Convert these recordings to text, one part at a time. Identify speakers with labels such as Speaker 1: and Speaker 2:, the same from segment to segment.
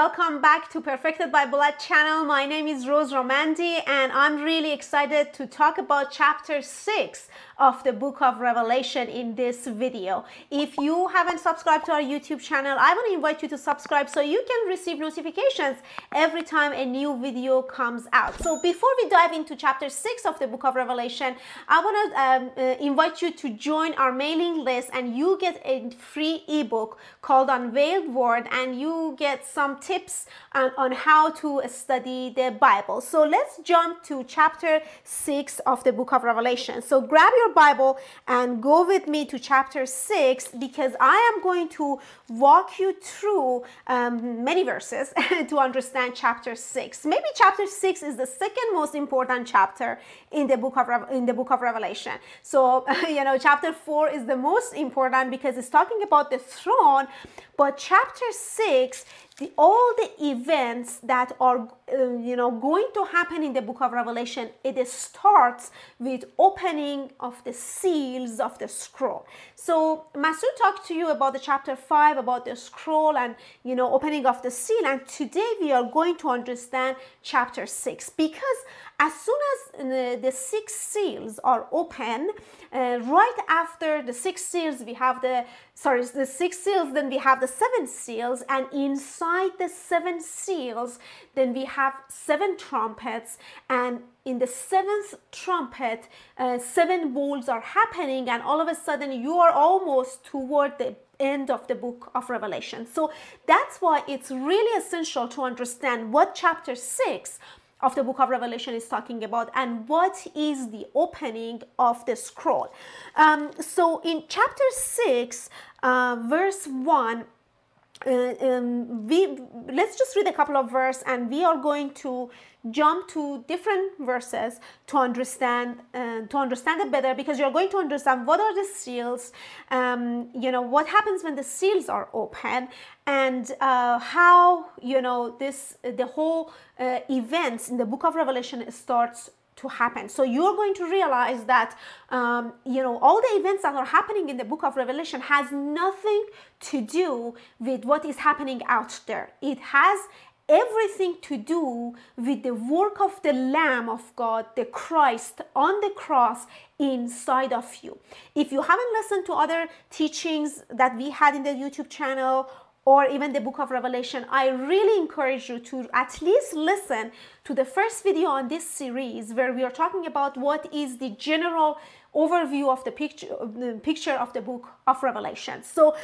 Speaker 1: Welcome back to Perfected by Bulat channel. My name is Rose Romandi and I'm really excited to talk about chapter 6 of the book of Revelation in this video. If you haven't subscribed to our YouTube channel, I want to invite you to subscribe so you can receive notifications every time a new video comes out. So before we dive into chapter 6 of the book of Revelation, I want to um, uh, invite you to join our mailing list and you get a free ebook called Unveiled Word and you get some tips on, on how to study the Bible. So let's jump to chapter 6 of the book of Revelation. So grab your Bible and go with me to chapter 6 because I am going to walk you through um, many verses to understand chapter 6. Maybe chapter 6 is the second most important chapter in the book of in the book of Revelation. So, you know, chapter 4 is the most important because it's talking about the throne, but chapter 6 the, all the events that are uh, you know going to happen in the book of revelation it starts with opening of the seals of the scroll. So masood talked to you about the chapter 5 about the scroll and you know opening of the seal and today we are going to understand chapter 6 because as soon as the six seals are open, uh, right after the six seals, we have the, sorry, the six seals, then we have the seven seals, and inside the seven seals, then we have seven trumpets, and in the seventh trumpet, uh, seven bowls are happening, and all of a sudden you are almost toward the end of the book of Revelation. So that's why it's really essential to understand what chapter 6 of the book of Revelation is talking about and what is the opening of the scroll. Um, so in chapter 6, uh, verse 1, uh, um, we let's just read a couple of verses and we are going to jump to different verses to understand uh, to understand it better because you're going to understand what are the seals um, you know what happens when the seals are open and uh, how you know this the whole uh, events in the book of revelation starts to happen. So you're going to realize that um, you know all the events that are happening in the book of Revelation has nothing to do with what is happening out there. It has everything to do with the work of the Lamb of God, the Christ on the cross inside of you. If you haven't listened to other teachings that we had in the YouTube channel or even the book of Revelation, I really encourage you to at least listen to the first video on this series where we are talking about what is the general overview of the picture, the picture of the book of Revelation. So,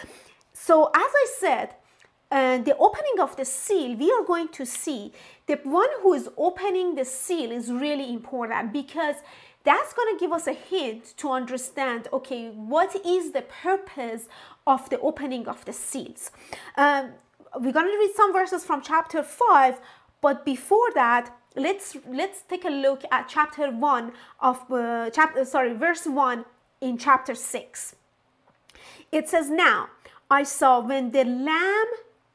Speaker 1: so as I said, uh, the opening of the seal, we are going to see the one who is opening the seal is really important because that's going to give us a hint to understand okay what is the purpose of the opening of the seals um, we're going to read some verses from chapter 5 but before that let's let's take a look at chapter 1 of uh, chapter sorry verse 1 in chapter 6 it says now i saw when the lamb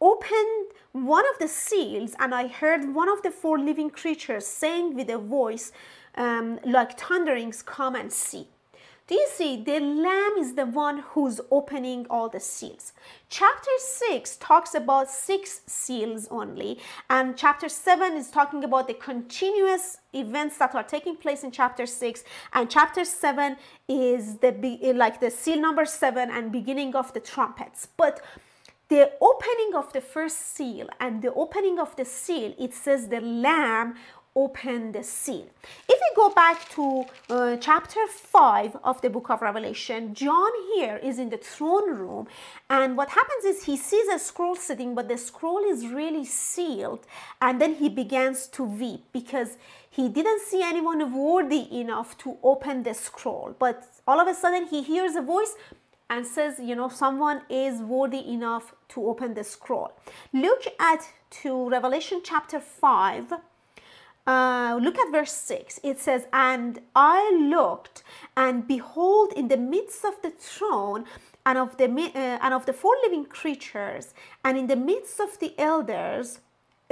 Speaker 1: opened one of the seals and i heard one of the four living creatures saying with a voice um, like thunderings, come and see. Do you see? The Lamb is the one who's opening all the seals. Chapter 6 talks about six seals only, and chapter 7 is talking about the continuous events that are taking place in chapter 6, and chapter 7 is the like the seal number 7 and beginning of the trumpets. But the opening of the first seal and the opening of the seal, it says the Lamb open the seal. If we go back to uh, chapter 5 of the book of Revelation, John here is in the throne room, and what happens is he sees a scroll sitting, but the scroll is really sealed, and then he begins to weep because he didn't see anyone worthy enough to open the scroll. But all of a sudden, he hears a voice and says, you know, someone is worthy enough to open the scroll. Look at to Revelation chapter 5 uh, look at verse 6. It says, And I looked, and behold, in the midst of the throne and of the, uh, and of the four living creatures, and in the midst of the elders,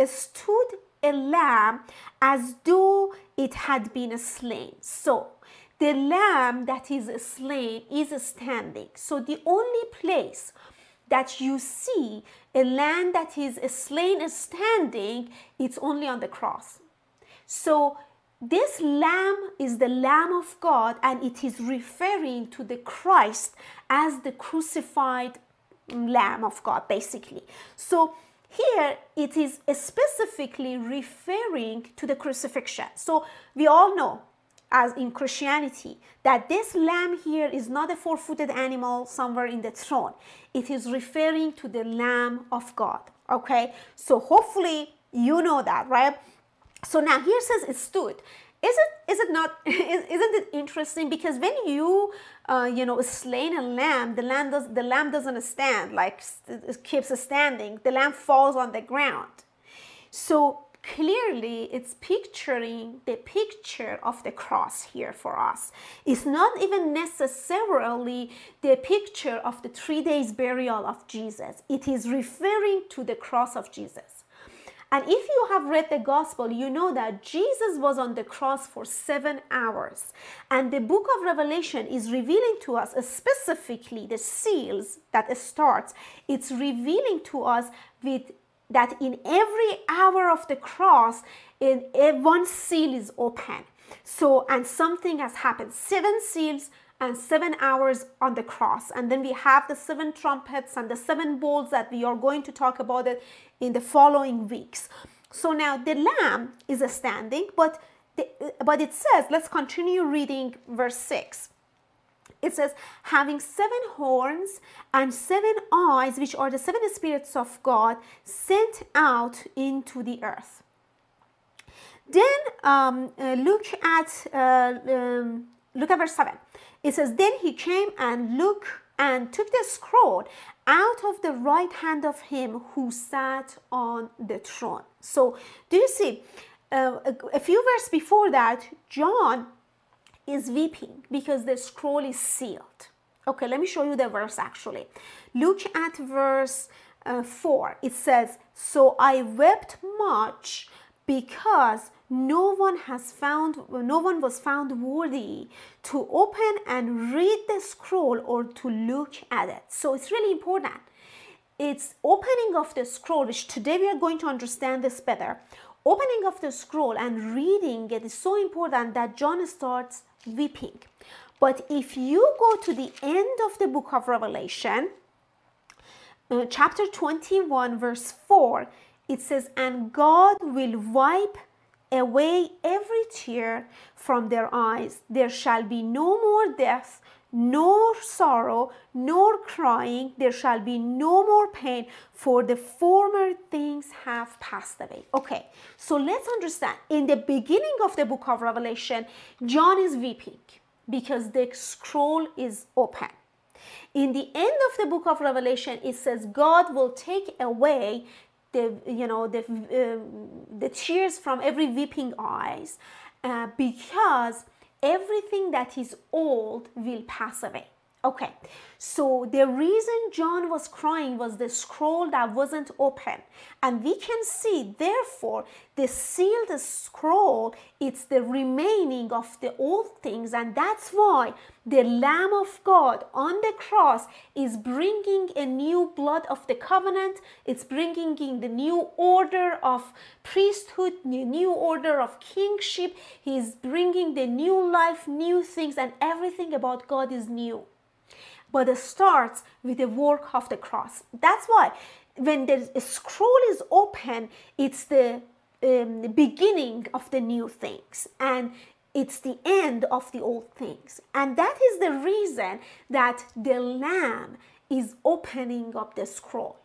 Speaker 1: stood a lamb as though it had been slain. So, the lamb that is slain is standing. So, the only place that you see a lamb that is slain is standing, it's only on the cross. So this lamb is the lamb of God and it is referring to the Christ as the crucified lamb of God basically. So here it is specifically referring to the crucifixion. So we all know as in Christianity, that this lamb here is not a four footed animal somewhere in the throne. It is referring to the Lamb of God. Okay, so hopefully you know that, right? So now here says it stood. Is it is it not is, isn't it interesting because when you uh, you know slain a lamb the lamb does the lamb doesn't stand like keeps standing the lamb falls on the ground so clearly it's picturing the picture of the cross here for us. It's not even necessarily the picture of the three days burial of Jesus. It is referring to the cross of Jesus. And if you have read the gospel, you know that Jesus was on the cross for seven hours. And the book of Revelation is revealing to us specifically the seals that starts. It's revealing to us with that in every hour of the cross, in, eh, one seal is open. So, and something has happened. Seven seals and seven hours on the cross. And then we have the seven trumpets and the seven bowls that we are going to talk about it in the following weeks. So now the lamb is standing, but the, but it says, let's continue reading verse 6 it says, having seven horns and seven eyes, which are the seven spirits of God sent out into the earth. Then um, uh, look at uh, um, look at verse seven. It says, then he came and looked and took the scroll out of the right hand of him who sat on the throne. So, do you see? Uh, a, a few verses before that, John is weeping because the scroll is sealed. Okay, let me show you the verse actually. Look at verse uh, 4. It says, So I wept much because no one has found no one was found worthy to open and read the scroll or to look at it. So it's really important. It's opening of the scroll which today we are going to understand this better. Opening of the scroll and reading it is so important that john starts weeping. But if you go to the end of the book of Revelation, uh, chapter 21, verse 4, it says, And God will wipe away every tear from their eyes. There shall be no more death, nor sorrow, nor crying. There shall be no more pain, for the former things have passed away. Okay, so let's understand. In the beginning of the book of Revelation, John is weeping because the scroll is open. In the end of the book of Revelation, it says God will take away the you know the uh, the tears from every weeping eyes uh, because everything that is old will pass away. Okay, so the reason John was crying was the scroll that wasn't open. And we can see, therefore, the sealed scroll, it's the remaining of the old things. And that's why the Lamb of God on the cross is bringing a new blood of the covenant. It's bringing in the new order of priesthood, new, new order of kingship. He's bringing the new life, new things, and everything about God is new but it starts with the work of the cross. That's why when the scroll is open, it's the, um, beginning of the new things and it's the end of the old things. And that is the reason that the Lamb is opening up the scroll.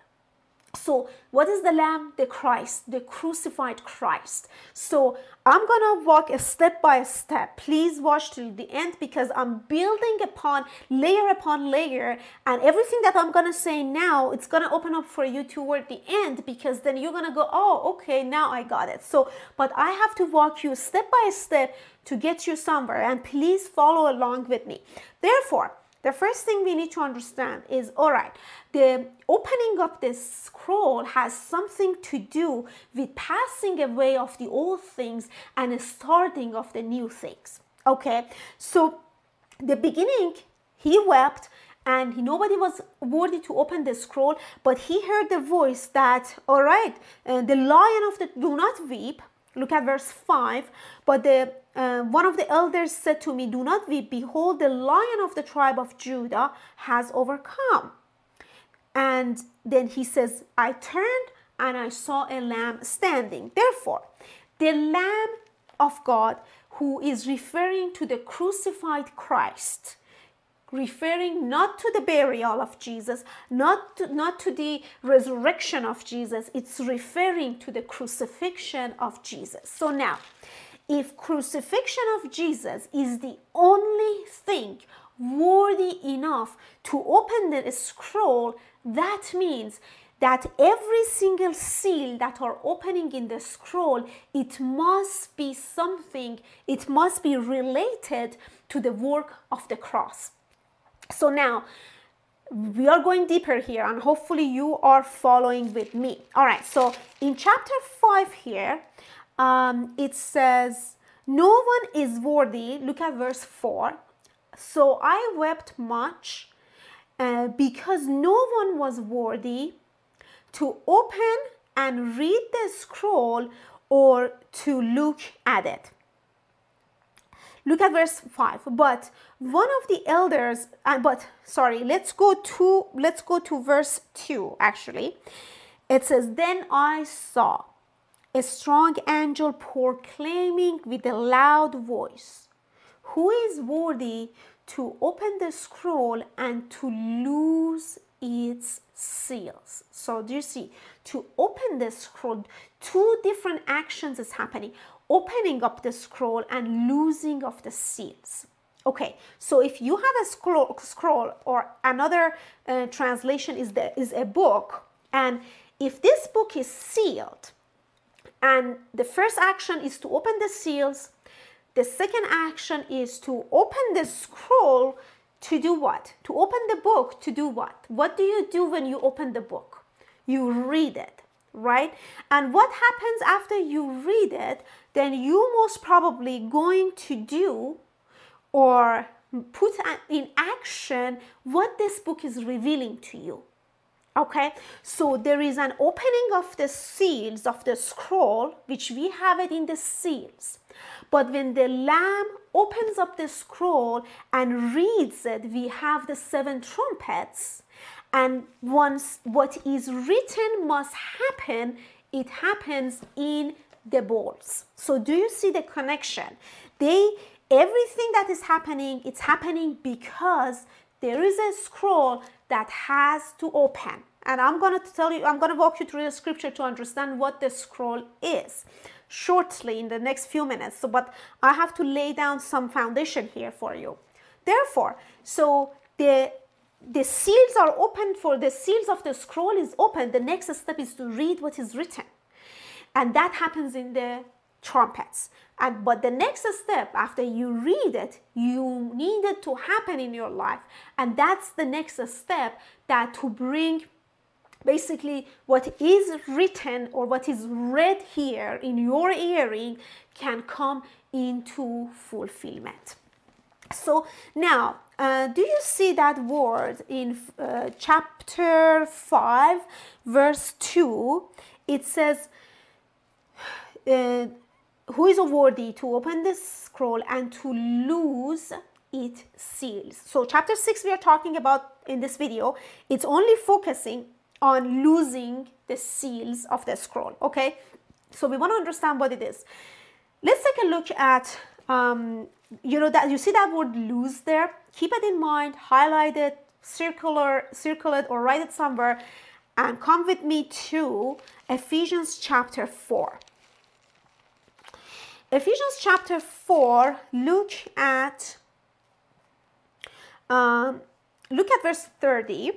Speaker 1: So, what is the Lamb? The Christ, the crucified Christ. So, I'm gonna walk a step by step. Please watch till the end because I'm building upon layer upon layer, and everything that I'm gonna say now, it's gonna open up for you toward the end because then you're gonna go, oh, okay, now I got it. So, but I have to walk you step by step to get you somewhere, and please follow along with me. Therefore, the first thing we need to understand is all right, the opening of this scroll has something to do with passing away of the old things and starting of the new things. Okay, so the beginning, he wept and nobody was worthy to open the scroll but he heard the voice that all right uh, the lion of the do not weep look at verse 5 but the uh, one of the elders said to me do not weep. Behold the lion of the tribe of judah has overcome. And then he says i turned and i saw a lamb standing. Therefore the lamb of god who is referring to the crucified christ referring not to the burial of Jesus, not to, not to the resurrection of Jesus, it's referring to the crucifixion of Jesus. So now, if crucifixion of Jesus is the only thing worthy enough to open the scroll, that means that every single seal that are opening in the scroll, it must be something, it must be related to the work of the cross. So now we are going deeper here and hopefully you are following with me. All right, so in chapter 5 here, um, it says, No one is worthy. Look at verse 4. So I wept much uh, because no one was worthy to open and read the scroll or to look at it. Look at verse 5. But one of the elders, uh, but sorry, let's go to let's go to verse 2 actually. It says, Then I saw a strong angel proclaiming with a loud voice, Who is worthy to open the scroll and to loose its seals? So, do you see? To open the scroll, two different actions is happening opening up the scroll and losing of the seals. Okay, so if you have a scroll, scroll or another uh, translation is, the, is a book, and if this book is sealed, and the first action is to open the seals, the second action is to open the scroll to do what? To open the book to do what? What do you do when you open the book? You read it right? And what happens after you read it, then you most probably going to do or put in action what this book is revealing to you. Okay, so there is an opening of the seals of the scroll, which we have it in the seals. But when the Lamb opens up the scroll and reads it, we have the seven trumpets. And once what is written must happen it happens in the bowls. So do you see the connection? They everything that is happening it's happening because there is a scroll that has to open and i'm going to tell you i'm going to walk you through the scripture to understand what the scroll is shortly in the next few minutes. So but i have to lay down some foundation here for you. Therefore so the the seals are open for the seals of the scroll is open. The next step is to read what is written. And that happens in the trumpets. And but the next step after you read it you need it to happen in your life. And that's the next step that to bring basically what is written or what is read here in your hearing can come into fulfillment so now uh, do you see that word in uh, chapter 5, verse 2? It says, uh, Who is worthy to open the scroll and to lose its seals? So, chapter 6, we are talking about in this video, it's only focusing on losing the seals of the scroll. Okay, so we want to understand what it is. Let's take a look at um, you know that you see that word lose there keep it in mind highlight it circular circle it or write it somewhere and come with me to ephesians chapter 4 ephesians chapter 4 look at um, look at verse 30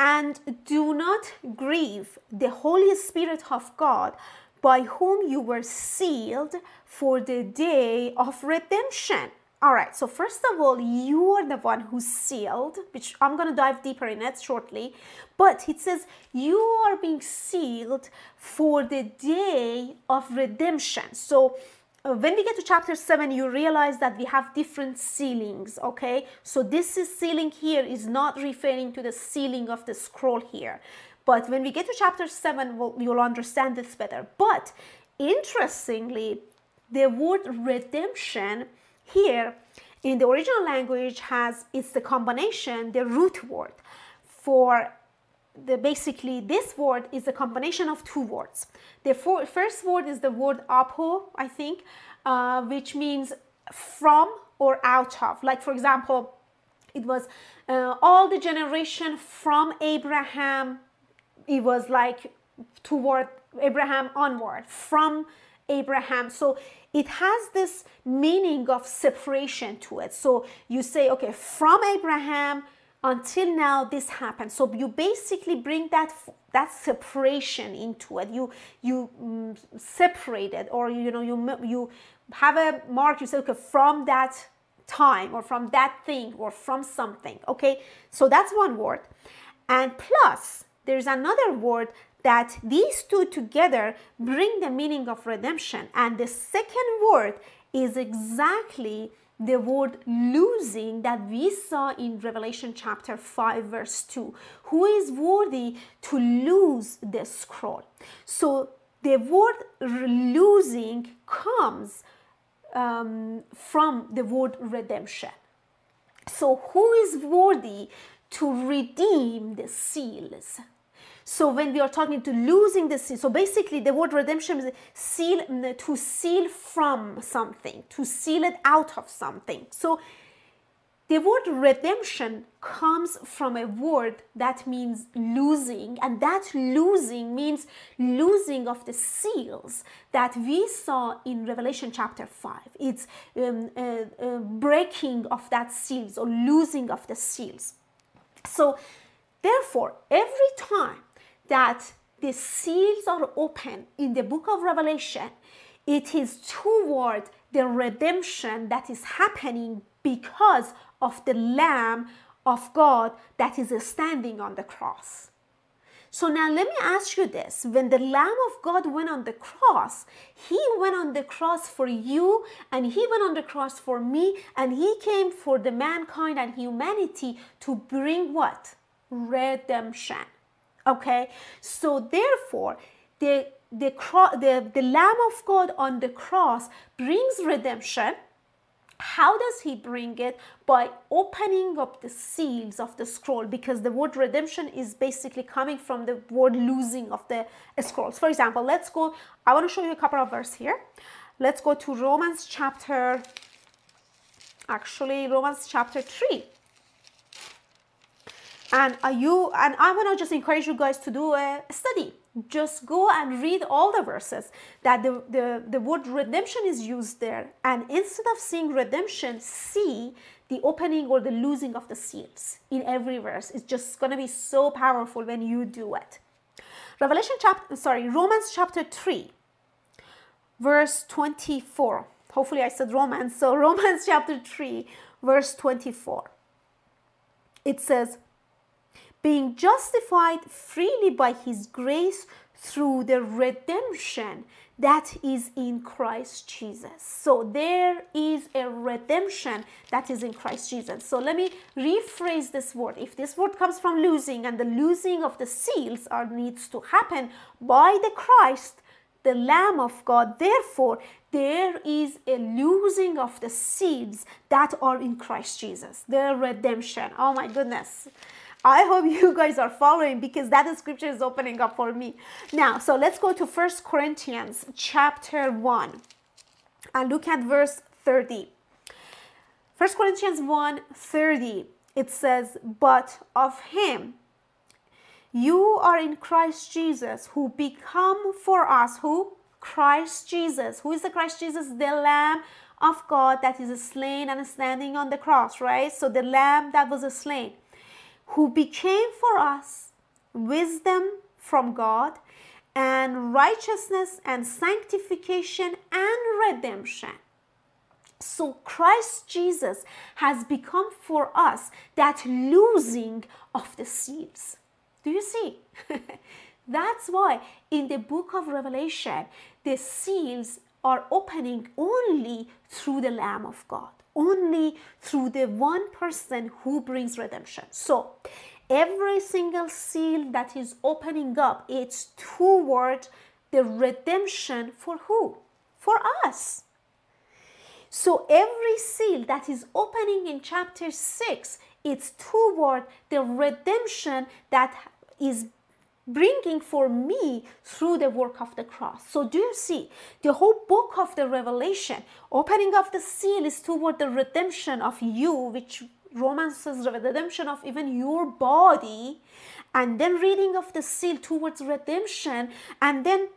Speaker 1: and do not grieve the holy spirit of god by whom you were sealed for the day of redemption. All right, so first of all, you are the one who's sealed, which I'm going to dive deeper in it shortly. But it says you are being sealed for the day of redemption. So Uh, when we get to chapter 7 you realize that we have different sealings okay? So this is sealing here is not referring to the sealing of the scroll here. But when we get to chapter 7 we'll, you'll understand this better. But interestingly the word redemption here in the original language has it's the combination the root word for the basically this word is a combination of two words. The for, first word is the word apo, I think, uh, which means from or out of. Like for example, it was uh, all the generation from Abraham. It was like toward Abraham onward, from Abraham. So it has this meaning of separation to it. So you say, okay, from Abraham until now this happened. So you basically bring that that separation into it. You you um, separate it or you know you you have a mark you say okay from that time or from that thing or from something okay? So that's one word. And plus there's another word that these two together bring the meaning of redemption. And the second word is exactly the word losing that we saw in Revelation chapter 5, verse 2. Who is worthy to lose the scroll? So the word losing comes um, from the word redemption. So, who is worthy to redeem the seals? So when we are talking to losing the seal, so basically the word redemption is seal to seal from something, to seal it out of something. So the word redemption comes from a word that means losing, and that losing means losing of the seals that we saw in Revelation chapter 5. It's um, uh, uh, breaking of that seals or losing of the seals. So, therefore, every time that the seals are open in the book of Revelation, it is toward the redemption that is happening because of the Lamb of God that is standing on the cross. So now let me ask you this. When the Lamb of God went on the cross, he went on the cross for you and he went on the cross for me and he came for the mankind and humanity to bring what? Redemption. Okay, so therefore, the the, the, the Lamb of God on the cross brings redemption. How does he bring it? By opening up the seals of the scroll, because the word redemption is basically coming from the word losing of the scrolls. For example, let's go, I want to show you a couple of verses here. Let's go to Romans chapter, actually, Romans chapter 3 and you and i want to just encourage you guys to do a study. Just go and read all the verses that the, the, the word redemption is used there. And instead of seeing redemption see the opening or the losing of the seals in every verse. It's just going to be so powerful when you do it. Revelation chapter sorry romans chapter 3 verse 24 hopefully i said romans. So romans chapter 3 verse 24 it says being justified freely by his grace through the redemption that is in Christ Jesus. So there is a redemption that is in Christ Jesus. So let me rephrase this word. If this word comes from losing and the losing of the seals are needs to happen by the Christ, the Lamb of God, therefore there is a losing of the seals that are in Christ Jesus. The redemption. Oh my goodness. I hope you guys are following because that scripture is opening up for me. Now, so let's go to First Corinthians chapter 1 and look at verse 30. First Corinthians 1 30, it says, But of him you are in Christ Jesus, who become for us, who? Christ Jesus. Who is the Christ Jesus? The Lamb of God that is slain and standing on the cross, right? So the Lamb that was slain who became for us wisdom from God and righteousness and sanctification and redemption. So Christ Jesus has become for us that losing of the seals. Do you see? That's why in the book of Revelation, the seals are opening only through the Lamb of God, only through the one person who brings redemption. So, every single seal that is opening up, it's toward the redemption for who? For us. So every seal that is opening in chapter 6, it's toward the redemption that is bringing for me through the work of the cross. So, do you see the whole book of the Revelation, opening of the seal is toward the redemption of you, which Romans says redemption of even your body, and then reading of the seal towards redemption, and then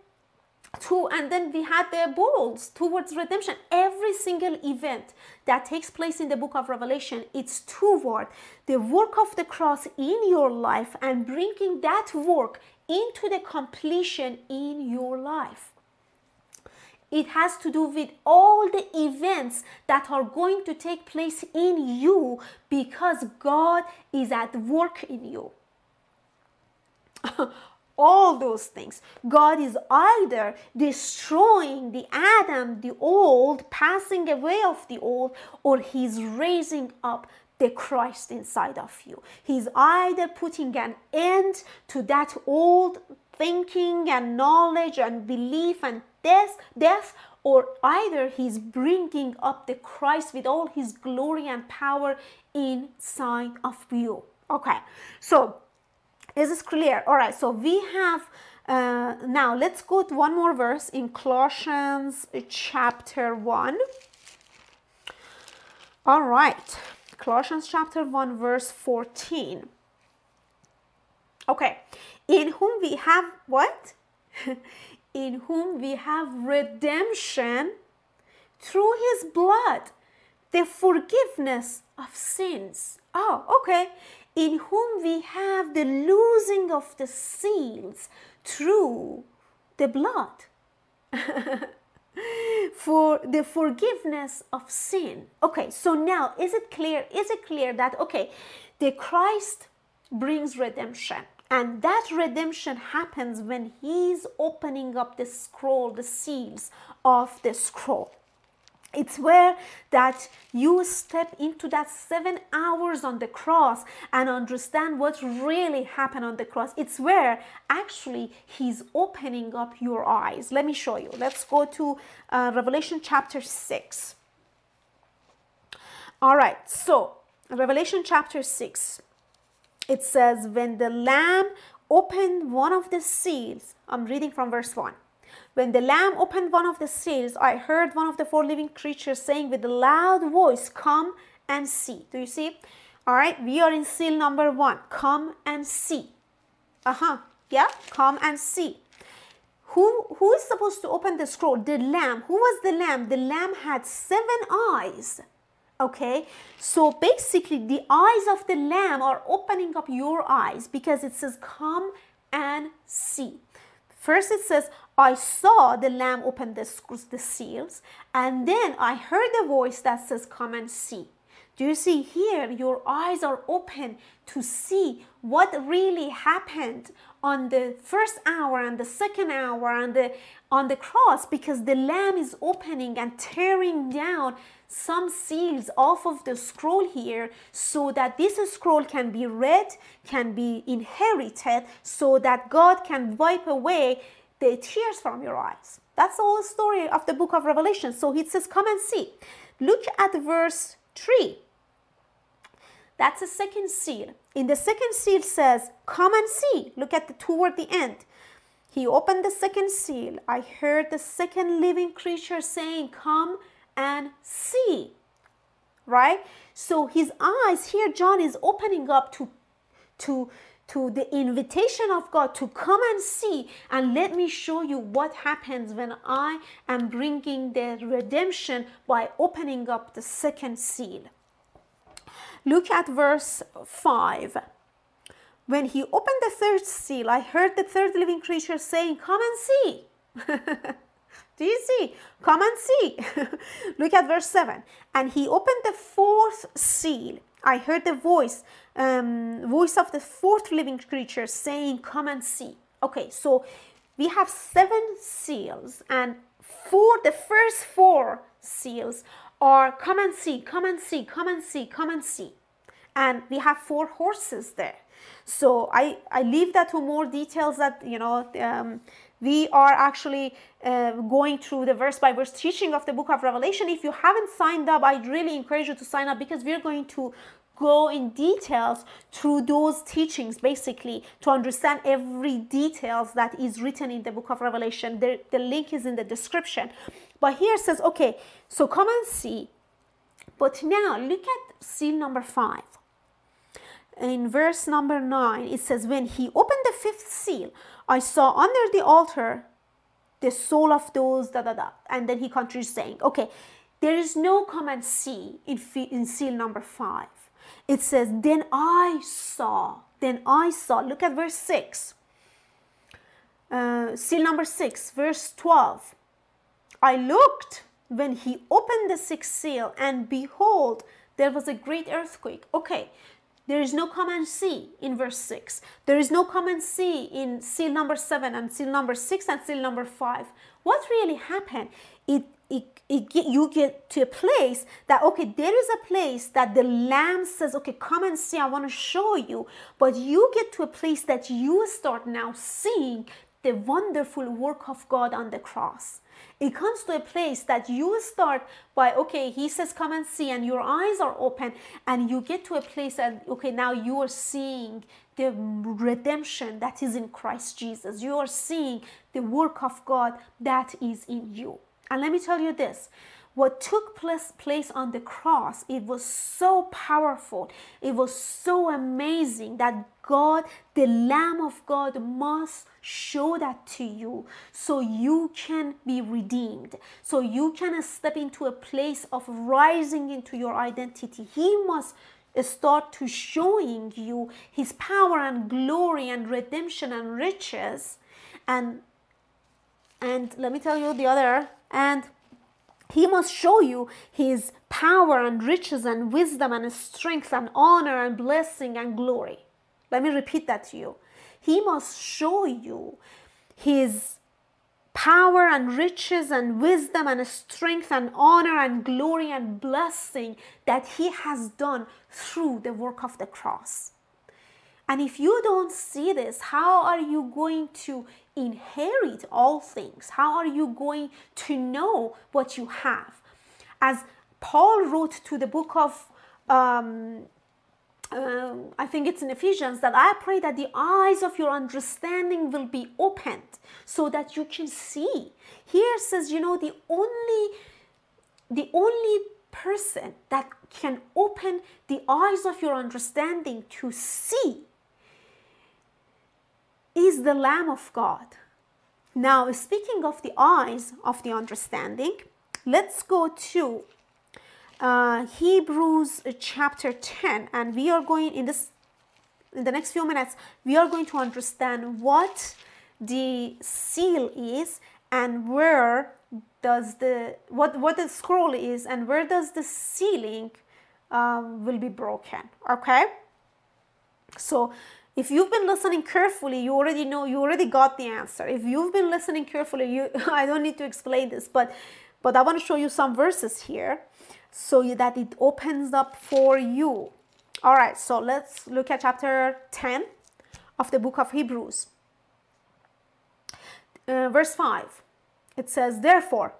Speaker 1: to and then we had the bowls towards redemption every single event that takes place in the book of revelation it's toward the work of the cross in your life and bringing that work into the completion in your life it has to do with all the events that are going to take place in you because God is at work in you. all those things. God is either destroying the Adam, the old, passing away of the old, or He's raising up the Christ inside of you. He's either putting an end to that old thinking and knowledge and belief and death, death or either he's bringing up the Christ with all his glory and power inside of you. Okay, so is this clear? All right, so we have uh, now let's go to one more verse in Colossians chapter 1. All right, Colossians chapter 1, verse 14. Okay, in whom we have what? in whom we have redemption through his blood, the forgiveness of sins. Oh, okay in whom we have the losing of the seals through the blood for the forgiveness of sin. Okay, so now is it clear? Is it clear that, okay, the Christ brings redemption? And that redemption happens when he's opening up the scroll, the seals of the scroll. It's where that you step into that seven hours on the cross and understand what really happened on the cross. It's where actually He's opening up your eyes. Let me show you. Let's go to uh, Revelation chapter 6. All right, so Revelation chapter 6, it says, When the Lamb opened one of the seals, I'm reading from verse 1. When the Lamb opened one of the seals, I heard one of the four living creatures saying with a loud voice, Come and see. Do you see? All right, we are in seal number one. Come and see. Uh huh. Yeah, come and see. Who, who is supposed to open the scroll? The lamb. Who was the lamb? The lamb had seven eyes. Okay, so basically, the eyes of the lamb are opening up your eyes because it says, Come and see. First, it says, I saw the lamb open the, the seals, and then I heard a voice that says, Come and see. Do you see here? Your eyes are open to see what really happened on the first hour and the second hour and the on the cross because the lamb is opening and tearing down some seals off of the scroll here so that this scroll can be read, can be inherited, so that God can wipe away the tears from your eyes. That's the whole story of the book of Revelation. So he says, Come and see. Look at verse 3. That's the second seal. In the second seal says, Come and see. Look at the toward the end. He opened the second seal. I heard the second living creature saying, Come and see. Right? So his eyes here, John is opening up to, to, to the invitation of God to come and see and let me show you what happens when I am bringing the redemption by opening up the second seal. Look at verse 5. When he opened the third seal, I heard the third living creature saying, Come and see. Do you see? Come and see. Look at verse 7. And he opened the fourth seal. I heard the voice um, voice of the fourth living creature saying, Come and see. Okay, so we have seven seals and four, the first four seals are come and see, come and see, come and see, come and see. And we have four horses there. So I, I leave that to more details that, you know, um, we are actually uh, going through the verse by verse teaching of the book of Revelation. If you haven't signed up, I'd really encourage you to sign up because we're going to go in details through those teachings basically to understand every details that is written in the book of revelation. The, the link is in the description. But here says okay so come and see. But now look at seal number five. In verse number nine it says when he opened the fifth seal i saw under the altar the soul of those da da da. And then he continues saying okay there is no come and see in, in seal number five it says, Then I saw, then I saw. Look at verse 6. Uh, seal number 6, verse 12. I looked when he opened the sixth seal, and behold, there was a great earthquake. Okay, there is no command C in verse 6. There is no command C in seal number 7 and seal number 6 and seal number 5. What really happened? It it, it get, you get to a place that okay there is a place that the lamb says okay come and see i want to show you but you get to a place that you start now seeing the wonderful work of god on the cross it comes to a place that you start by okay he says come and see and your eyes are open and you get to a place that okay now you are seeing the redemption that is in christ jesus. You are seeing the work of god that is in you. And let me tell you this what took place, on the cross, it was so powerful, it was so amazing that God, the Lamb of God, must show that to you so you can be redeemed, so you can step into a place of rising into your identity. He must start to showing you his power and glory and redemption and riches and and let me tell you the other and he must show you his power and riches and wisdom and strength and honor and blessing and glory. Let me repeat that to you. He must show you his power and riches and wisdom and strength and honor and glory and blessing that he has done through the work of the cross. And if you don't see this, how are you going to inherit all things? How are you going to know what you have? As Paul wrote to the book of, um, uh, I think it's in Ephesians, that I pray that the eyes of your understanding will be opened so that you can see. Here says, you know, the only, the only person that can open the eyes of your understanding to see is the Lamb of God. Now, speaking of the eyes of the understanding, let's go to uh, Hebrews chapter 10, and we are going in this in the next few minutes, we are going to understand what the seal is and where does the what what the scroll is and where does the sealing um, will be broken. Okay, so if you've been listening carefully, you already know, you already got the answer. If you've been listening carefully, you I don't need to explain this, but but I want to show you some verses here so that it opens up for you. All right, so let's look at chapter 10 of the book of Hebrews. Uh, verse 5. It says, Therefore,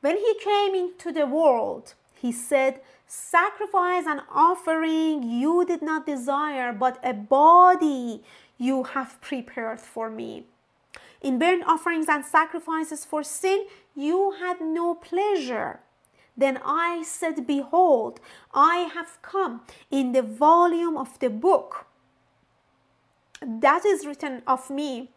Speaker 1: when he came into the world, he said, Sacrifice and offering you did not desire, but a body you have prepared for me. In burnt offerings and sacrifices for sin, you had no pleasure. Then I said, Behold, I have come in the volume of the book that is written of me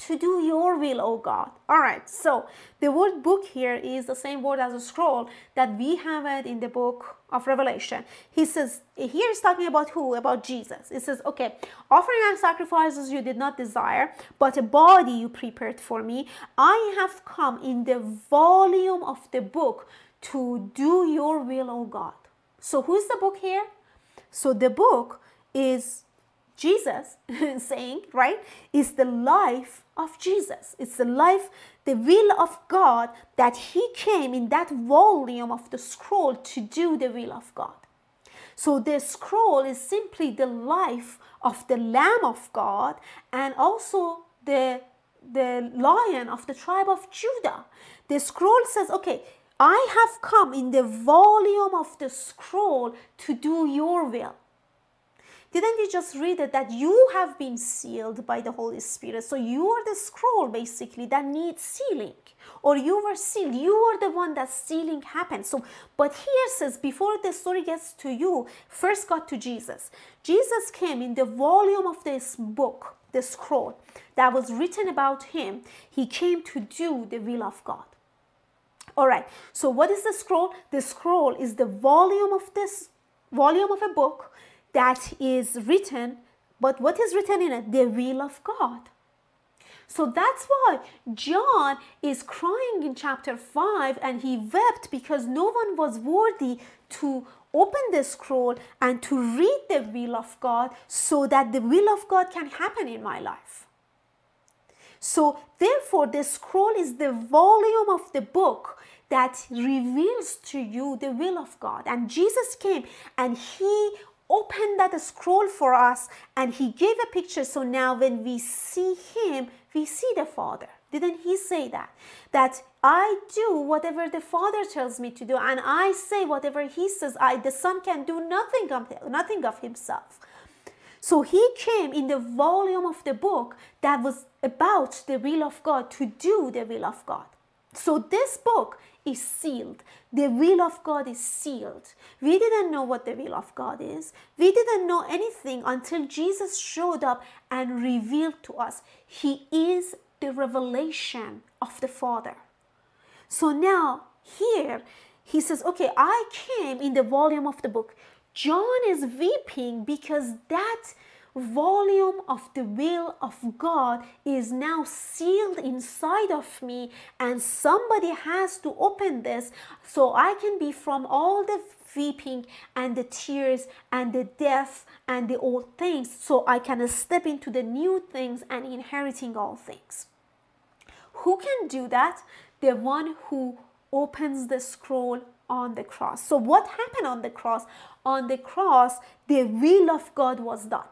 Speaker 1: to do your will, O God. All right, so the word book here is the same word as a scroll that we have it in the book of Revelation. He says, here he's talking about who? About Jesus. It says, okay, offering and sacrifices you did not desire, but a body you prepared for me. I have come in the volume of the book to do your will, O God. So who's the book here? So the book is Jesus saying, right, is the life of Jesus. It's the life, the will of God that He came in that volume of the scroll to do the will of God. So the scroll is simply the life of the Lamb of God and also the, the lion of the tribe of Judah. The scroll says, okay, I have come in the volume of the scroll to do your will. Didn't you just read it that you have been sealed by the Holy Spirit? So you are the scroll basically that needs sealing. Or you were sealed. You are the one that sealing happened. So, but here says before the story gets to you, first got to Jesus. Jesus came in the volume of this book, the scroll that was written about him. He came to do the will of God. All right. So what is the scroll? The scroll is the volume of this volume of a book that is written, but what is written in it? The will of God. So that's why John is crying in chapter 5 and he wept because no one was worthy to open the scroll and to read the will of God so that the will of God can happen in my life. So, therefore, the scroll is the volume of the book that reveals to you the will of God. And Jesus came and he opened that scroll for us and he gave a picture. So now when we see him, we see the Father. Didn't he say that? That I do whatever the Father tells me to do, and I say whatever he says. I the Son can do nothing of nothing of himself. So he came in the volume of the book that was about the will of God to do the will of God. So this book is sealed. The will of God is sealed. We didn't know what the will of God is. We didn't know anything until Jesus showed up and revealed to us. He is the revelation of the Father. So now, here, he says, Okay, I came in the volume of the book. John is weeping because that volume of the will of God is now sealed inside of me, and somebody has to open this so I can be from all the weeping and the tears and the death and the old things, so I can step into the new things and inheriting all things. Who can do that? The one who opens the scroll on the cross. So, what happened on the cross? On the cross, the will of God was done.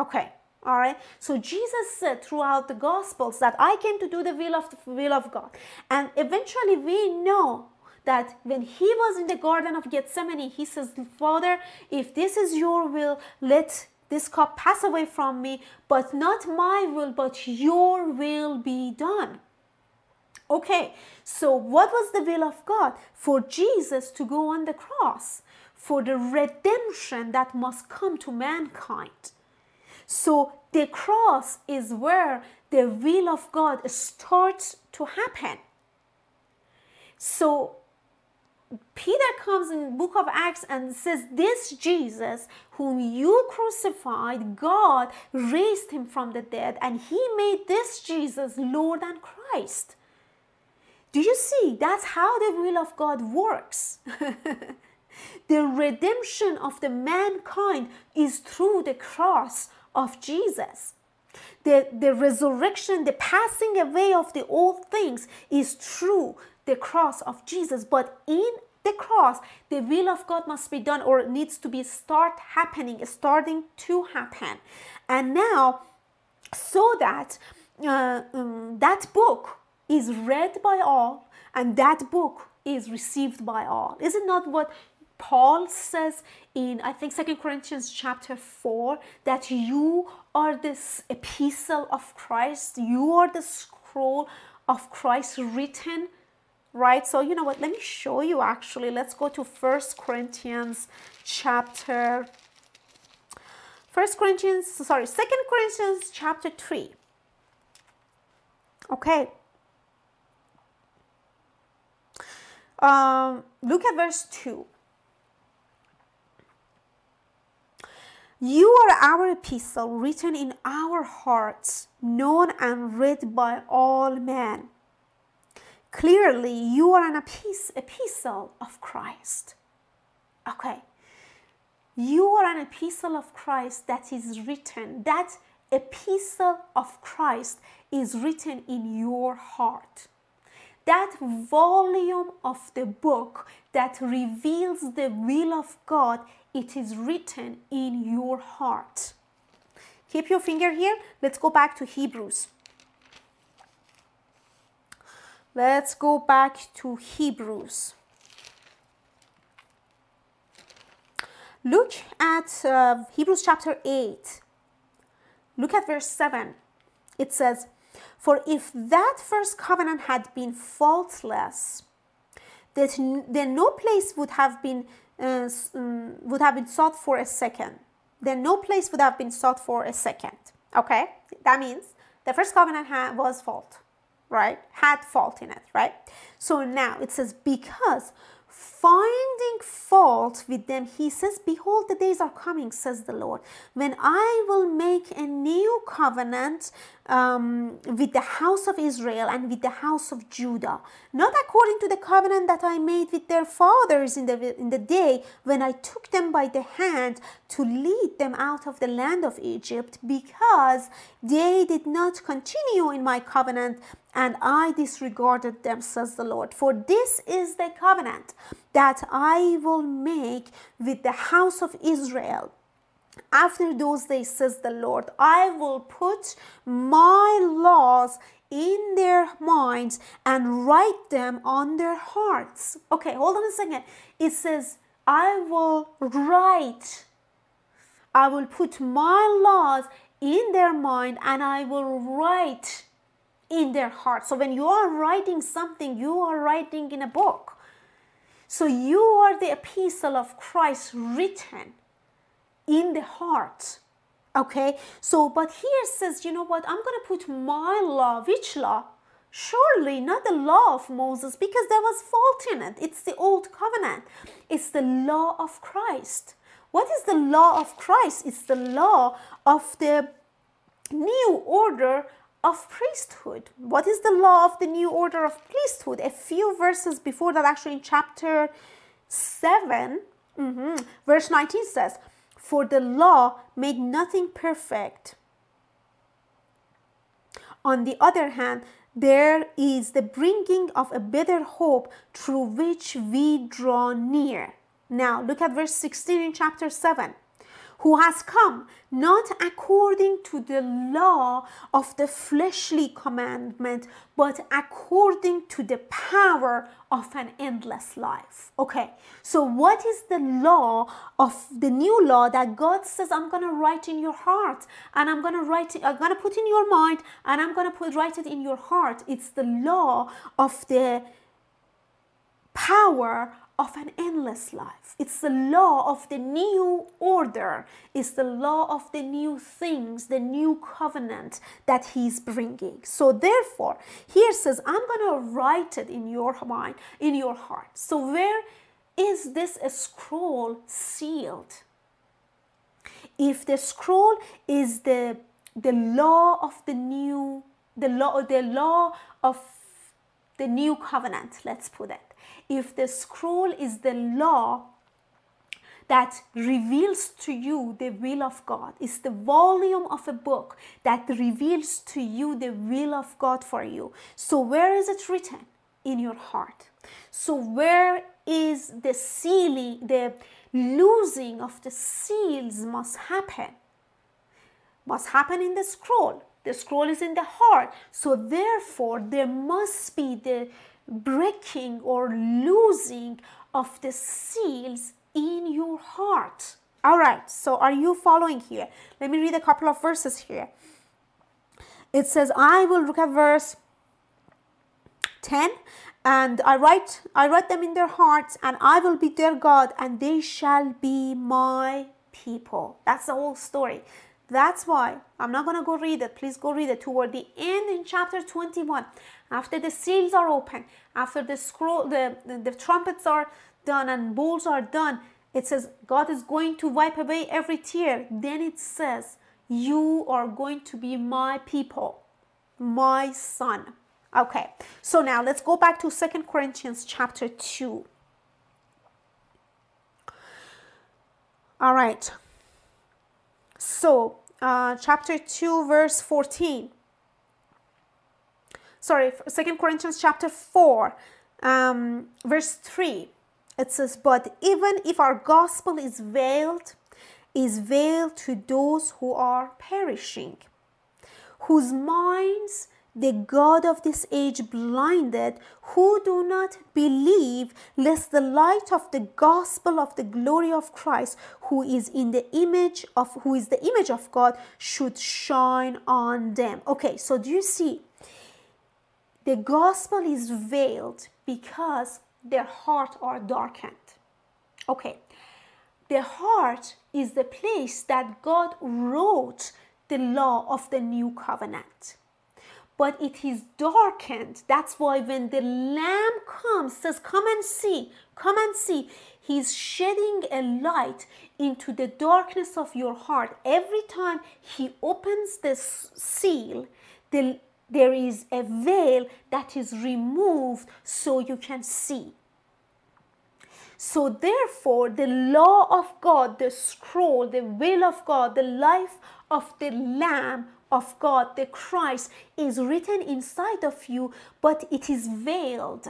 Speaker 1: Okay, all right. So Jesus said throughout the Gospels that I came to do the will of the will of God, and eventually we know that when he was in the Garden of Gethsemane, he says, Father, if this is your will, let this cup pass away from me, but not my will, but your will be done. Okay, so what was the will of God? For Jesus to go on the cross, for the redemption that must come to mankind. So the cross is where the will of God starts to happen. So Peter comes in book of Acts and says, This Jesus whom you crucified, God raised him from the dead, and he made this Jesus Lord and Christ. Do you see? That's how the will of God works. the redemption of the mankind is through the cross of Jesus. The, the resurrection, the passing away of the old things is through the cross of Jesus. But in the cross, the will of God must be done or needs to be start happening, starting to happen. And now, so that uh, um, that book is read by all and that book is received by all. Is it not what Paul says in, I think, Second Corinthians chapter 4, that you are this epistle of Christ, you are the scroll of Christ written, right? So, you know what, let me show you actually. Let's go to First Corinthians chapter, First Corinthians, sorry, Second Corinthians chapter 3. Okay. Um, look at verse 2. You are our epistle written in our hearts, known and read by all men. Clearly, you are an epistle of Christ. Okay. You are an epistle of Christ that is written. That epistle of Christ is written in your heart. That volume of the book that reveals the will of God, it is written in your heart. Keep your finger here. Let's go back to Hebrews. Let's go back to Hebrews. Look at uh, Hebrews chapter 8. Look at verse 7. It says, For if that first covenant had been faultless, that then no place would have been uh, um, would have been sought for a second. Then no place would have been sought for a second. Okay, that means the first covenant was fault, right? Had fault in it, right? So now it says because finding fault with them, he says, Behold, the days are coming, says the Lord, when I will make a new covenant um, with the house of Israel and with the house of Judah, not according to the covenant that I made with their fathers in the, in the day when I took them by the hand to lead them out of the land of Egypt, because they did not continue in my covenant and I disregarded them, says the Lord. For this is the covenant that I will make with the house of Israel. After those days, says the Lord, I will put my laws in their minds and write them on their hearts. Okay, hold on a second. It says, I will write, I will put my laws in their mind and I will write in their heart. So when you are writing something, you are writing in a book. So you are the epistle of Christ written in the heart. Okay, so but here says, you know what? I'm to put my law. Which law? Surely not the law of Moses because there was fault in it. It's the old covenant, it's the law of Christ. What is the law of Christ? It's the law of the new order of priesthood. What is the law of the new order of priesthood? A few verses before that, actually, in chapter 7, mm-hmm, verse 19 says, For the law made nothing perfect. On the other hand, there is the bringing of a better hope through which we draw near. Now, look at verse 16 in chapter 7 who has come not according to the law of the fleshly commandment, but according to the power of an endless life. Okay, so what is the law of the new law that God says, I'm to write in your heart and I'm to write it, I'm to put in your mind and I'm to put write it in your heart? It's the law of the power of an endless life. It's the law of the new order. It's the law of the new things, the new covenant that he's bringing. So therefore, here says, I'm going to write it in your mind, in your heart. So where is this scroll sealed? If the scroll is the the law of the new the law the law of the new covenant, let's put it if the scroll is the law that reveals to you the will of God. It's the volume of a book that reveals to you the will of God for you. So, where is it written? In your heart. So, where is the sealing, the losing of the seals must happen? Must happen in the scroll. The scroll is in the heart. So, therefore, there must be the breaking or losing of the seals in your heart. All right, so are you following here? Let me read a couple of verses here. It says, I will look at verse 10 and I write I write them in their hearts and I will be their God and they shall be my people. That's the whole story. That's why I'm not going to go read it. Please go read it toward the end in chapter 21 after the seals are open, after the scroll, the, the, the trumpets are done and bowls are done, it says God is going to wipe away every tear. Then it says, You are going to be my people, my son. Okay, so now let's go back to Second Corinthians chapter 2. All right. So, uh, chapter 2, verse 14. Sorry, Second Corinthians chapter 4, um, verse 3. It says, But even if our gospel is veiled, is veiled to those who are perishing, whose minds the God of this age blinded, who do not believe, lest the light of the gospel of the glory of Christ, who is in the image of who is the image of God, should shine on them. Okay, so do you see? The gospel is veiled because their heart are darkened. Okay, the heart is the place that God wrote the law of the new covenant but it is darkened. That's why when the Lamb comes, says, Come and see, come and see, He's shedding a light into the darkness of your heart. Every time He opens the seal, the, there is a veil that is removed so you can see. So, therefore, the law of God, the scroll, the will of God, the life of the Lamb of God, the Christ, is written inside of you, but it is veiled.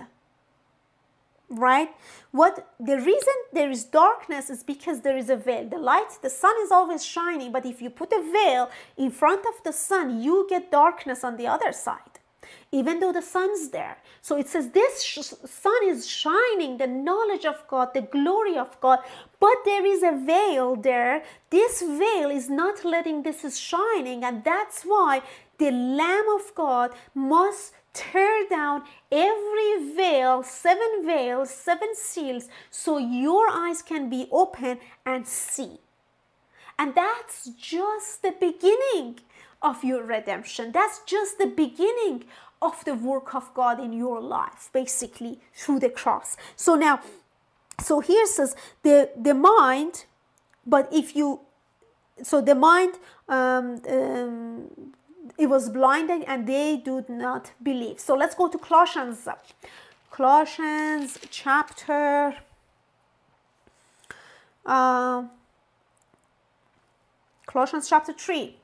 Speaker 1: Right? What the reason there is darkness is because there is a veil. The light, the sun is always shining, but if you put a veil in front of the sun, you get darkness on the other side even though the sun's there. So it says this sun is shining, the knowledge of God, the glory of God, but there is a veil there. This veil is not letting this is shining, and that's why the Lamb of God must tear down every veil, seven veils, seven seals, so your eyes can be open and see. And that's just the beginning of your redemption. That's just the beginning of the work of God in your life, basically through the cross. So now, so here says the the mind, but if you, so the mind, um, um, it was blinded and they do not believe. So let's go to Colossians, Colossians chapter. Uh, Colossians chapter 3.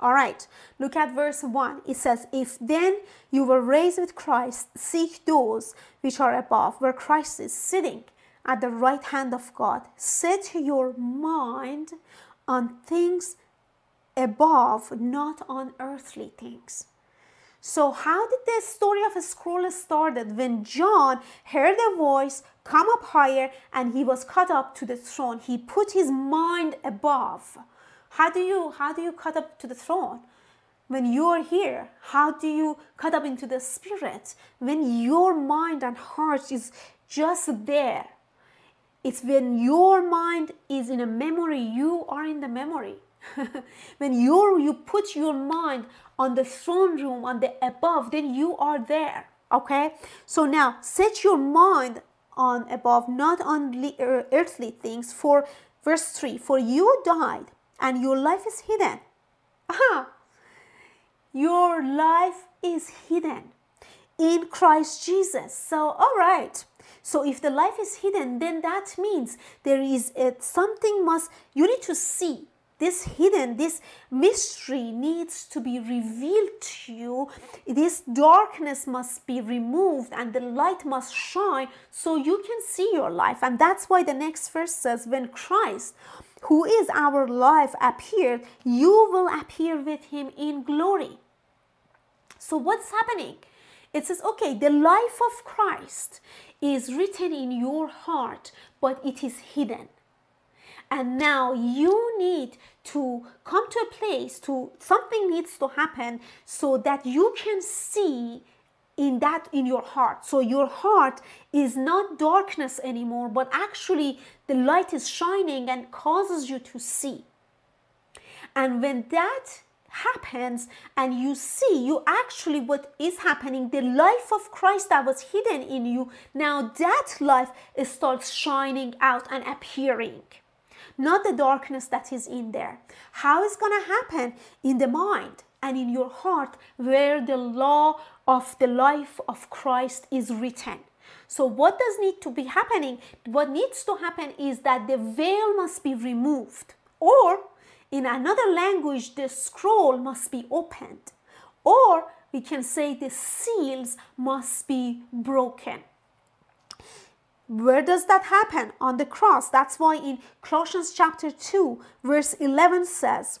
Speaker 1: All right, look at verse 1. It says, If then you were raised with Christ, seek those which are above, where Christ is sitting at the right hand of God. Set your mind on things above, not on earthly things. So, how did the story of a scroll started? When John heard a voice come up higher and he was caught up to the throne, he put his mind above. How do you how do you cut up to the throne? When you are here, how do you cut up into the spirit? When your mind and heart is just there. It's when your mind is in a memory, you are in the memory. when you you put your mind on the throne room, on the above, then you are there. Okay? So now set your mind on above, not on earthly things. For verse 3 For you died and your life is hidden. Your life is hidden in Christ Jesus. So, all right. So, if the life is hidden, then that means there is a, something must, you need to see this hidden, this mystery needs to be revealed to you. This darkness must be removed and the light must shine so you can see your life. And that's why the next verse says, when Christ, who is our life, appeared, you will appear with him in glory. So, what's happening? It says, okay, the life of Christ is written in your heart, but it is hidden. And now you need to come to a place to something needs to happen so that you can see in that in your heart. So your heart is not darkness anymore but actually the light is shining and causes you to see. And when that happens and you see you actually what is happening the life of christ that was hidden in you now that life starts shining out and appearing not the darkness that is in there. How is going to happen? In the mind and in your heart, where the law of the life of Christ is written. So, what does need to be happening? What needs to happen is that the veil must be removed, or in another language, the scroll must be opened, or we can say the seals must be broken. Where does that happen? On the cross. That's why in Colossians chapter 2, verse 11 says,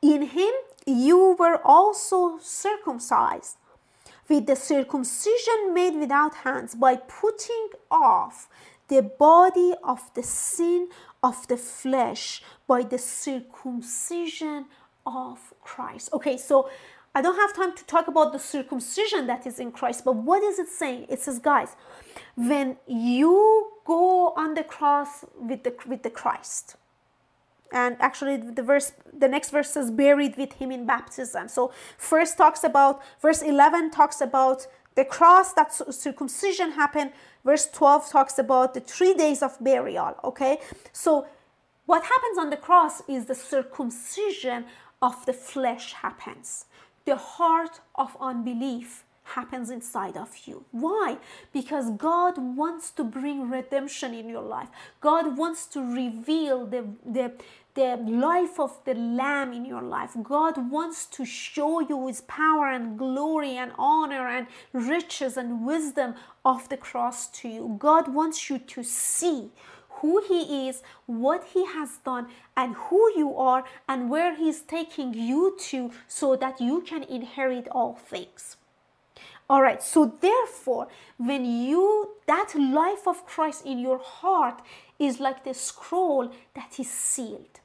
Speaker 1: In him you were also circumcised with the circumcision made without hands by putting off the body of the sin of the flesh by the circumcision of Christ. Okay, so I don't have time to talk about the circumcision that is in Christ, but what is it saying? It says, guys, when you go on the cross with the with the Christ, and actually the verse the next verse says buried with him in baptism. So first talks about verse 11 talks about the cross that circumcision happened. Verse 12 talks about the three days of burial. Okay, so what happens on the cross is the circumcision of the flesh happens the heart of unbelief happens inside of you. Why? Because God wants to bring redemption in your life. God wants to reveal the, the, the life of the Lamb in your life. God wants to show you His power and glory and honor and riches and wisdom of the cross to you. God wants you to see who He is, what He has done, and who you are, and where He's taking you to so that you can inherit all things. All right, so therefore, when you, that life of Christ in your heart is like the scroll that is sealed.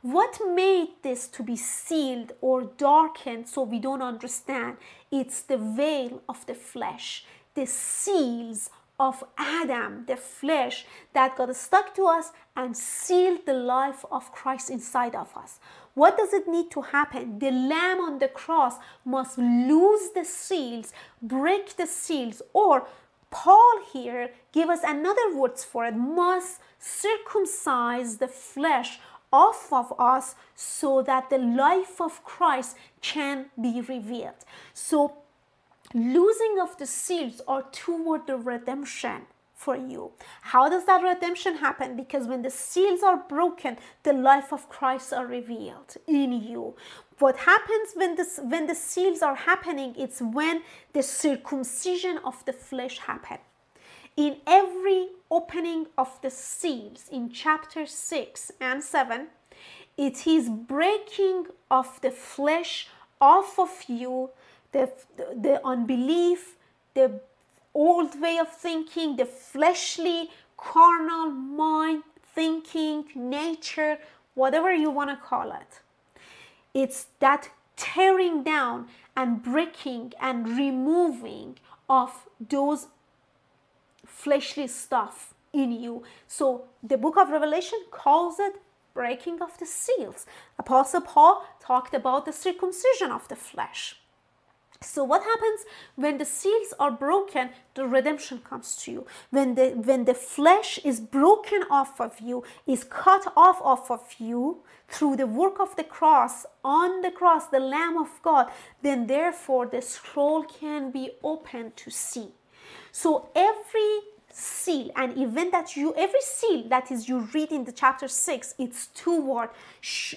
Speaker 1: What made this to be sealed or darkened so we don't understand? It's the veil of the flesh, the seals of Adam, the flesh that got stuck to us and sealed the life of Christ inside of us. What does it need to happen? The lamb on the cross must lose the seals, break the seals, or Paul here give us another words for it, must circumcise the flesh off of us so that the life of Christ can be revealed. So losing of the seals are toward the redemption for you. How does that redemption happen? Because when the seals are broken, the life of Christ are revealed in you. What happens when this when the seals are happening? It's when the circumcision of the flesh happen. In every opening of the seals in chapter 6 and 7, it is breaking of the flesh off of you the, the unbelief, the old way of thinking, the fleshly, carnal mind thinking, nature, whatever you want to call it. It's that tearing down and breaking and removing of those fleshly stuff in you. So the book of Revelation calls it breaking of the seals. Apostle Paul talked about the circumcision of the flesh. So what happens when the seals are broken, the redemption comes to you. When the when the flesh is broken off of you, is cut off off of you through the work of the cross, on the cross, the Lamb of God, then therefore the scroll can be opened to see. So every seal and event that you every seal that is you read in the chapter 6 it's toward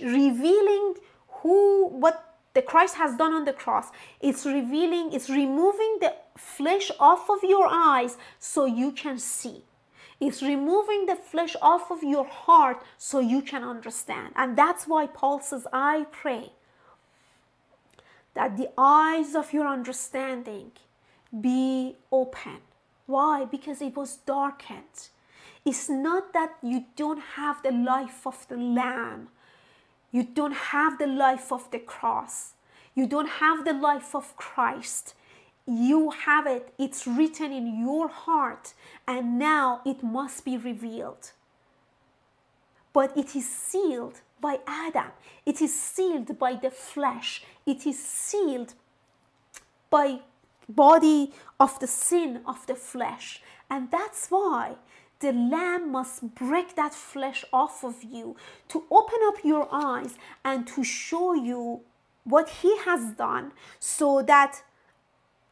Speaker 1: revealing who what the Christ has done on the cross. It's revealing, it's removing the flesh off of your eyes so you can see. It's removing the flesh off of your heart so you can understand. And that's why Paul says, I pray that the eyes of your understanding be open. Why? Because it was darkened. It's not that you don't have the life of the Lamb you don't have the life of the cross. You don't have the life of Christ. You have it. It's written in your heart, and now it must be revealed. But it is sealed by Adam. It is sealed by the flesh. It is sealed by body of the sin of the flesh. And that's why the lamb must break that flesh off of you to open up your eyes and to show you what he has done so that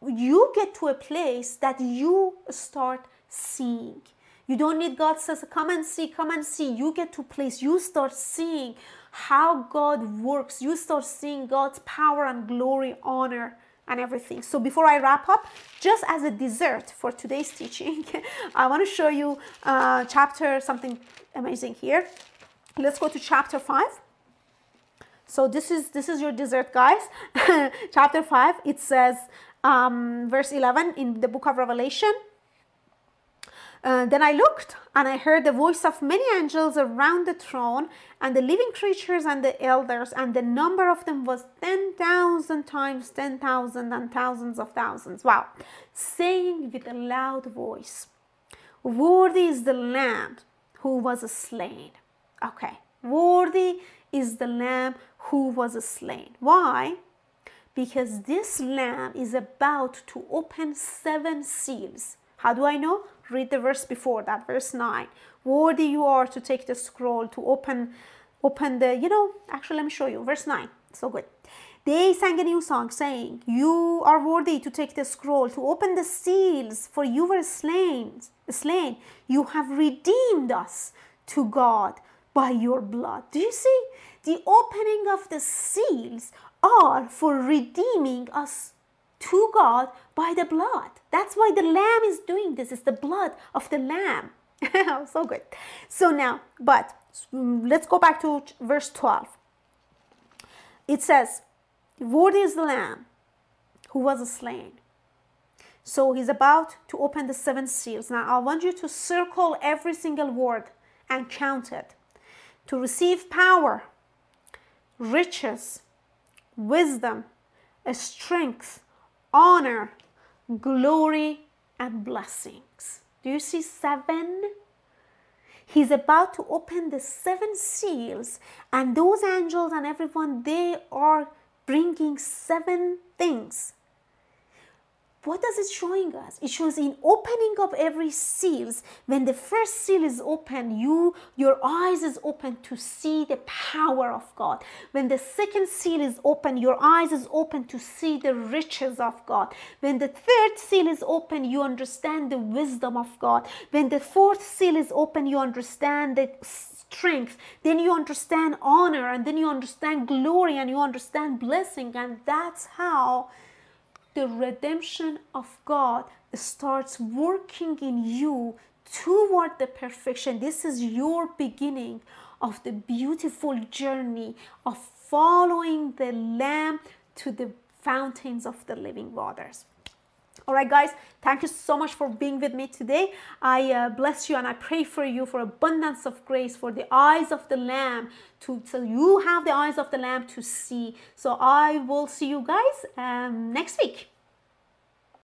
Speaker 1: you get to a place that you start seeing. You don't need God says, come and see, come and see. You get to place, you start seeing how God works. You start seeing God's power and glory, honor, and everything. So before I wrap up, just as a dessert for today's teaching, I want to show you uh, chapter something amazing here. Let's go to chapter five. So this is this is your dessert, guys. chapter five. It says um, verse eleven in the book of Revelation. Uh, then I looked and I heard the voice of many angels around the throne and the living creatures and the elders, and the number of them was 10,000 times 10,000 and thousands of thousands. Wow. Saying with a loud voice, Worthy is the Lamb who was slain. Okay. Worthy is the Lamb who was slain. Why? Because this Lamb is about to open seven seals. How do I know? Read the verse before that, verse 9. Worthy you are to take the scroll, to open, open the, you know, actually, let me show you. Verse 9. So good. They sang a new song saying, You are worthy to take the scroll, to open the seals, for you were slain. slain. You have redeemed us to God by your blood. Do you see? The opening of the seals are for redeeming us to God by the blood. That's why the lamb is doing this. It's the blood of the lamb. so good. So now, but mm, let's go back to verse 12. It says, Worthy is the lamb who was slain. So he's about to open the seven seals. Now I want you to circle every single word and count it. To receive power, riches, wisdom, strength, honor, glory, and blessings. Do you see seven? He's about to open the seven seals, and those angels and everyone, they are bringing seven things what does it showing us? It shows in opening of every seals. When the first seal is open you your eyes is open to see the power of god. When the second seal is open your eyes is open to see the riches of god. When the third seal is open you understand the wisdom of god. When the fourth seal is open you understand the strength. Then you understand honor and then you understand glory and you understand blessing and that's how the redemption of God starts working in you toward the perfection. This is your beginning of the beautiful journey of following the Lamb to the fountains of the living waters. All right, guys, thank you so much for being with me today. I uh, bless you and I pray for you for abundance of grace, for the eyes of the Lamb, to so you have the eyes of the Lamb to see. So I will see you guys um, next week.